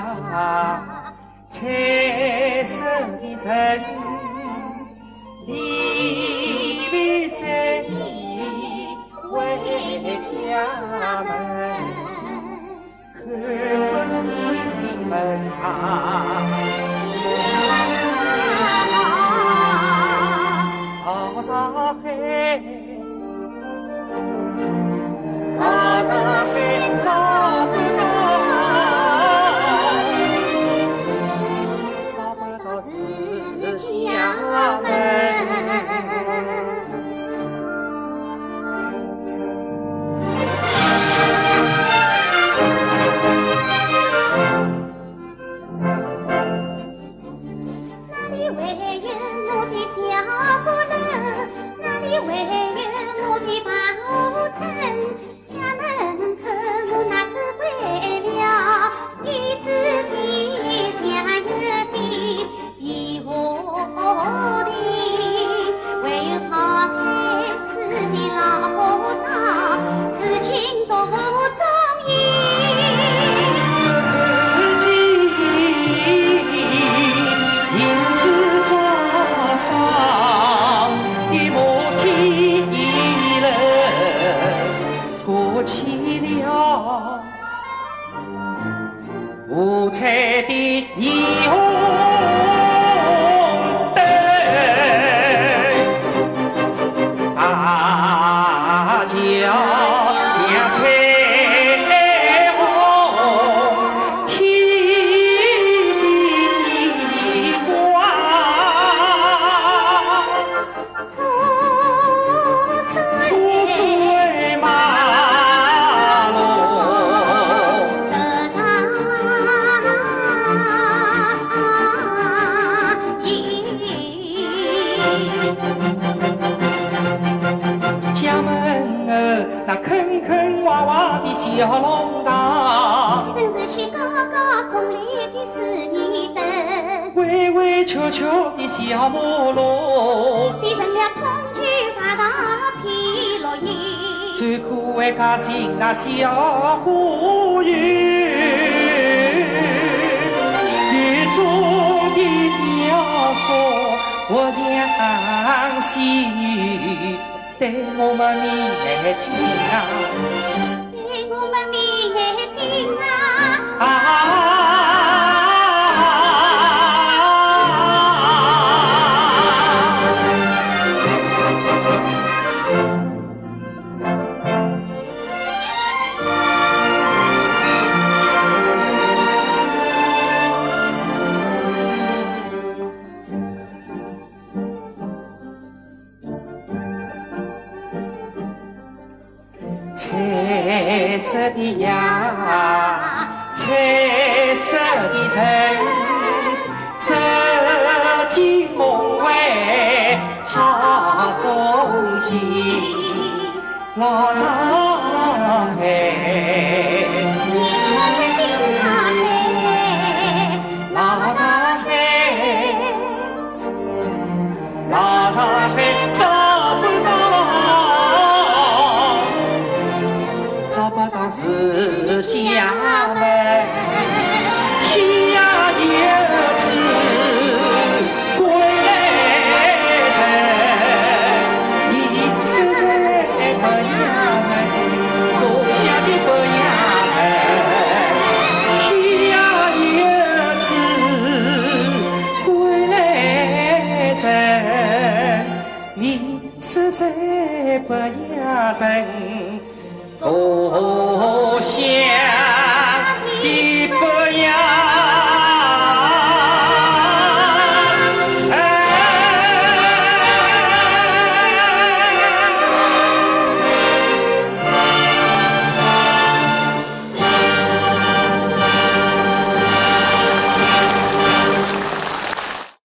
啊彩色的城里里赛里回家门？看不里门啊为。起了五彩的霓虹。小弄堂，正是去刚刚送来的四年灯，歪歪翘翘的小马路，变成了通州大大片落叶，最可爱家进那小花园，园中的雕塑，我将细雨。对我们面前啊。彩色的呀，彩色的城，走进梦外好风景，是家门，天涯游子归来人，你守在北洋城，故乡的北洋城。天涯游子归来人，你守在北洋城。故乡